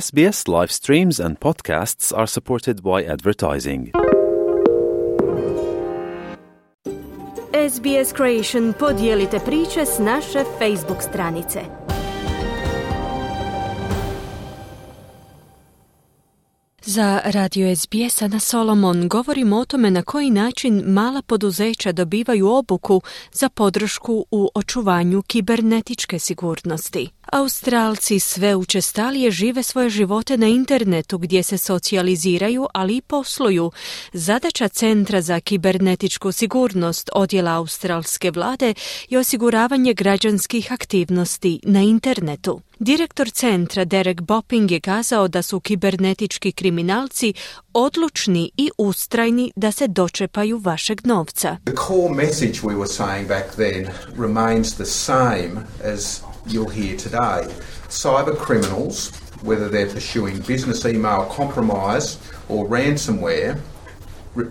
SBS live streams and podcasts are supported by advertising. SBS Creation podijelite priče s naše Facebook stranice. Za radio SBS na Solomon govorimo o tome na koji način mala poduzeća dobivaju obuku za podršku u očuvanju kibernetičke sigurnosti. Australci sve učestalije žive svoje živote na internetu gdje se socijaliziraju, ali i posluju. Zadaća Centra za kibernetičku sigurnost odjela australske vlade je osiguravanje građanskih aktivnosti na internetu. Direktor centra Derek Bopping je kazao da su kibernetički kriminalci odlučni i ustrajni da se dočepaju vašeg novca. The core message we were saying back then remains the same as you'll hear today. Cyber criminals, whether they're pursuing business email compromise or ransomware,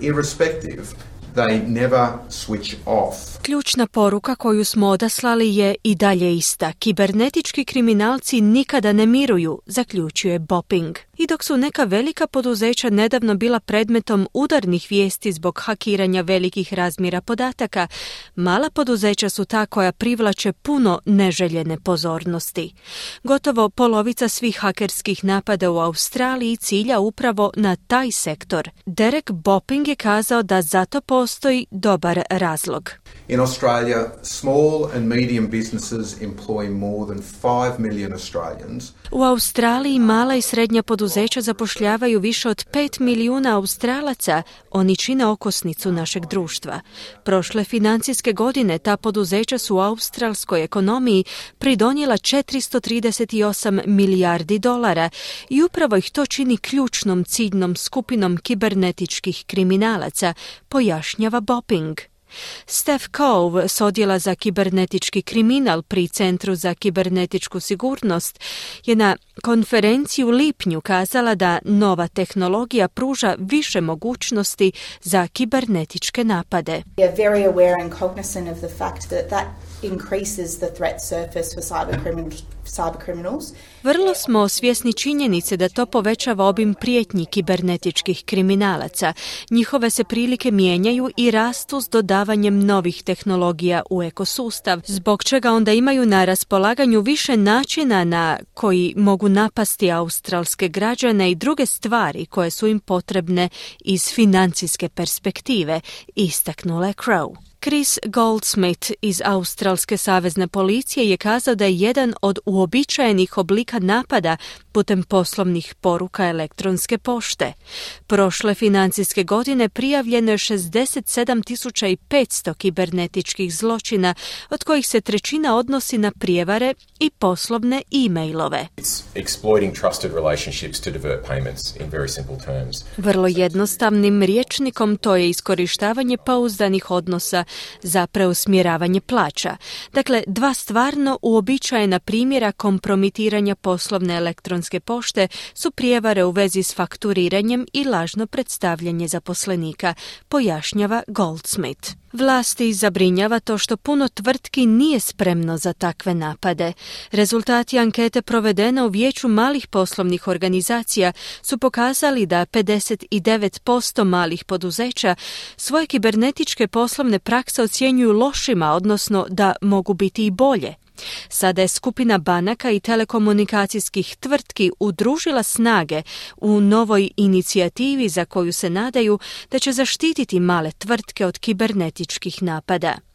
irrespective, they never switch off. Ključna poruka koju smo odaslali je i dalje ista. Kibernetički kriminalci nikada ne miruju, zaključuje Bopping. I dok su neka velika poduzeća nedavno bila predmetom udarnih vijesti zbog hakiranja velikih razmjera podataka, mala poduzeća su ta koja privlače puno neželjene pozornosti. Gotovo polovica svih hakerskih napada u Australiji cilja upravo na taj sektor. Derek Bopping je kazao da zato postoji dobar razlog. In Australia, small and medium businesses employ more than 5 million Australians. U Australiji mala i srednja poduzeća zapošljavaju više od 5 milijuna Australaca, oni čine okosnicu našeg društva. Prošle financijske godine ta poduzeća su u australskoj ekonomiji pridonijela 438 milijardi dolara i upravo ih to čini ključnom ciljnom skupinom kibernetičkih kriminalaca, pojašnjava Bopping. Steph Cove s odjela za kibernetički kriminal pri Centru za kibernetičku sigurnost je na konferenciji u lipnju kazala da nova tehnologija pruža više mogućnosti za kibernetičke napade. Increases the threat surface for cyber criminals vrlo smo svjesni činjenice da to povećava obim prijetnji kibernetičkih kriminalaca. Njihove se prilike mijenjaju i rastu s dodavanjem novih tehnologija u ekosustav, zbog čega onda imaju na raspolaganju više načina na koji mogu napasti australske građane i druge stvari koje su im potrebne iz financijske perspektive, istaknula Crow. Chris Goldsmith iz Australske savezne policije je kazao da je jedan od uobičajenih oblika napada putem poslovnih poruka elektronske pošte. Prošle financijske godine prijavljeno je 67.500 kibernetičkih zločina, od kojih se trećina odnosi na prijevare i poslovne e-mailove. Vrlo jednostavnim riječnikom to je iskorištavanje pouzdanih odnosa za preusmjeravanje plaća. Dakle, dva stvarno uobičajena primjera kompromitiranja poslovne elektronske pošte su prijevare u vezi s fakturiranjem i lažno predstavljanje zaposlenika, pojašnjava Goldsmith. Vlasti zabrinjava to što puno tvrtki nije spremno za takve napade. Rezultati ankete provedene u vijeću malih poslovnih organizacija su pokazali da 59% malih poduzeća svoje kibernetičke poslovne prakse ocjenjuju lošima, odnosno da mogu biti i bolje. Sada je skupina banaka i telekomunikacijskih tvrtki udružila snage u novoj inicijativi za koju se nadaju da će zaštititi male tvrtke od kibernetičkih napada.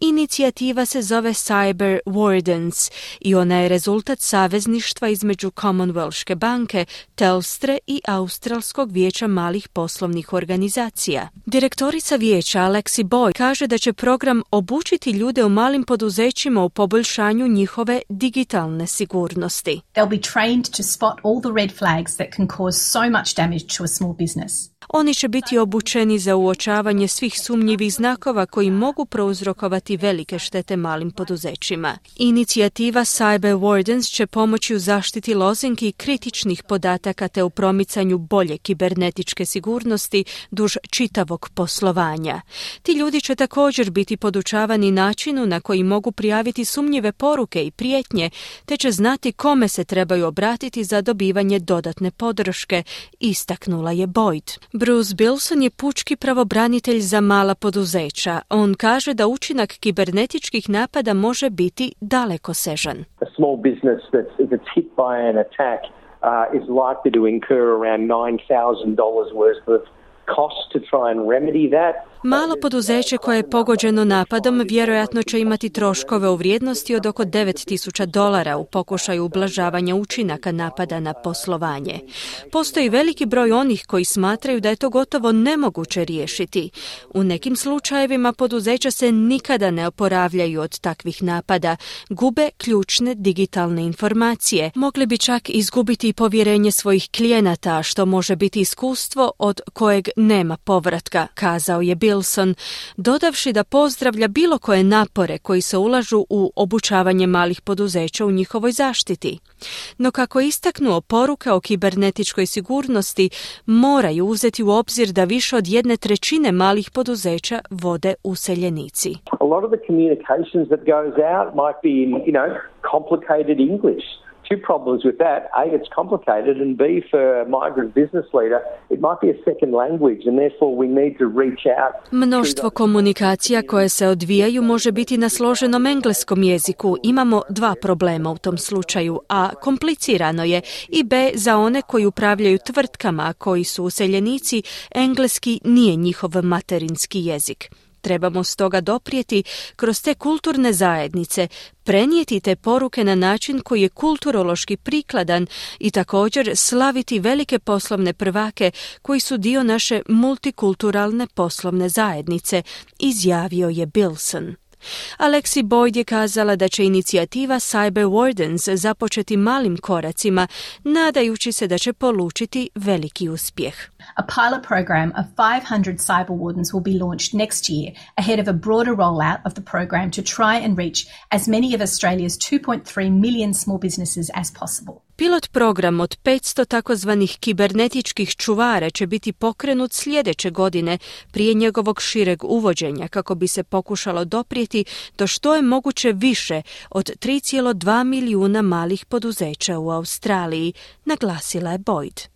Inicijativa se zove Cyber Wardens i ona je rezultat savezništva između Commonwealthke banke, Telstre i Australskog vijeća malih poslovnih organizacija. Direktorica vijeća Alexi Boy kaže da će program obučiti ljude u malim poduzećima u poboljšanju njihove digitalne sigurnosti. They'll be trained to spot all the red flags that can cause so much damage to a small business. Oni će biti obučeni za uočavanje svih sumnjivih znakova koji mogu prouzročiti uzrokovati velike štete malim poduzećima. Inicijativa Cyber Wardens će pomoći u zaštiti lozinki kritičnih podataka te u promicanju bolje kibernetičke sigurnosti duž čitavog poslovanja. Ti ljudi će također biti podučavani načinu na koji mogu prijaviti sumnjive poruke i prijetnje, te će znati kome se trebaju obratiti za dobivanje dodatne podrške, istaknula je Boyd. Bruce Bilson je pučki pravobranitelj za mala poduzeća. On kaže da učinak kibernetičkih napada može biti daleko sežan. A small business that's, that's hit by an attack uh, is likely to incur around $9,000 worth of cost to try and remedy that. Malo poduzeće koje je pogođeno napadom vjerojatno će imati troškove u vrijednosti od oko 9000 dolara u pokušaju ublažavanja učinaka napada na poslovanje. Postoji veliki broj onih koji smatraju da je to gotovo nemoguće riješiti. U nekim slučajevima poduzeća se nikada ne oporavljaju od takvih napada, gube ključne digitalne informacije, mogli bi čak izgubiti povjerenje svojih klijenata, što može biti iskustvo od kojeg nema povratka, kazao je Wilson, dodavši da pozdravlja bilo koje napore koji se ulažu u obučavanje malih poduzeća u njihovoj zaštiti. No kako istaknuo poruke o kibernetičkoj sigurnosti moraju uzeti u obzir da više od jedne trećine malih poduzeća vode useljenici. A lot of the communications that goes out might be in, you know, complicated English. Two problems with that. A, it's complicated, and B, for a migrant business leader, it might be a second language, and therefore we need to reach out. Mnoštvo komunikacija koje se odvijaju može biti na složenom engleskom jeziku. Imamo dva problema u tom slučaju, a komplicirano je i B, za one koji upravljaju tvrtkama koji su useljenici, engleski nije njihov materinski jezik. Trebamo stoga doprijeti kroz te kulturne zajednice, prenijeti te poruke na način koji je kulturološki prikladan i također slaviti velike poslovne prvake koji su dio naše multikulturalne poslovne zajednice, izjavio je Bilson. Alexi Boyd je kazala da će inicijativa Cyber Wardens započeti malim koracima, nadajući se da će polučiti veliki uspjeh. A pilot program of 500 cyber wardens will be launched next year ahead of a broader rollout of the program to try and reach as many of Australia's 2.3 million small businesses as possible. Pilot program od 500 takozvanih kibernetičkih čuvara će biti pokrenut sljedeće godine prije njegovog šireg uvođenja kako bi se pokušalo doprijeti do što je moguće više od 3,2 milijuna malih poduzeća u Australiji, naglasila je Boyd.